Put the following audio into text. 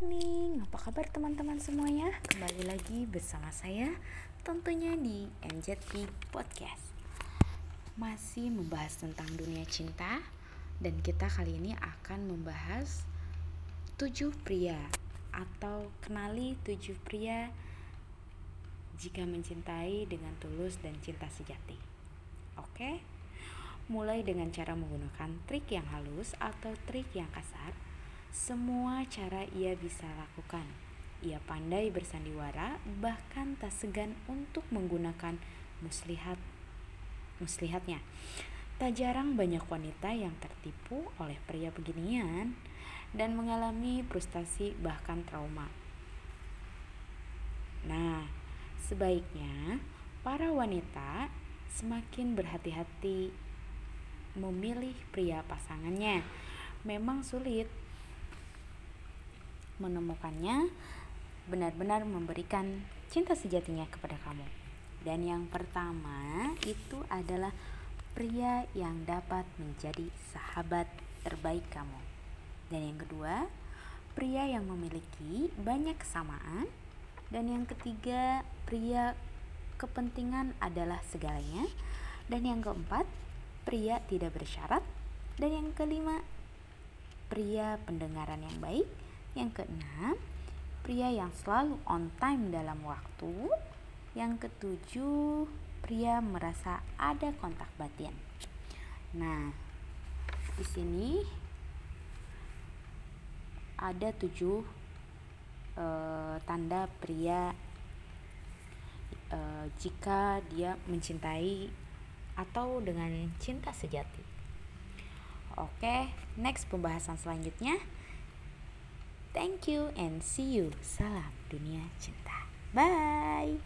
morning, apa kabar teman-teman semuanya? Kembali lagi bersama saya tentunya di MJP Podcast Masih membahas tentang dunia cinta Dan kita kali ini akan membahas tujuh pria Atau kenali tujuh pria jika mencintai dengan tulus dan cinta sejati Oke? Mulai dengan cara menggunakan trik yang halus atau trik yang kasar semua cara ia bisa lakukan. Ia pandai bersandiwara, bahkan tak segan untuk menggunakan muslihat muslihatnya. Tak jarang banyak wanita yang tertipu oleh pria beginian dan mengalami frustasi bahkan trauma. Nah, sebaiknya para wanita semakin berhati-hati memilih pria pasangannya. Memang sulit menemukannya benar-benar memberikan cinta sejatinya kepada kamu. Dan yang pertama itu adalah pria yang dapat menjadi sahabat terbaik kamu. Dan yang kedua, pria yang memiliki banyak kesamaan. Dan yang ketiga, pria kepentingan adalah segalanya. Dan yang keempat, pria tidak bersyarat. Dan yang kelima, pria pendengaran yang baik. Yang keenam, pria yang selalu on time dalam waktu. Yang ketujuh, pria merasa ada kontak batin. Nah, di sini ada tujuh e, tanda pria e, jika dia mencintai atau dengan cinta sejati. Oke, next pembahasan selanjutnya. Thank you and see you. Salam dunia cinta. Bye.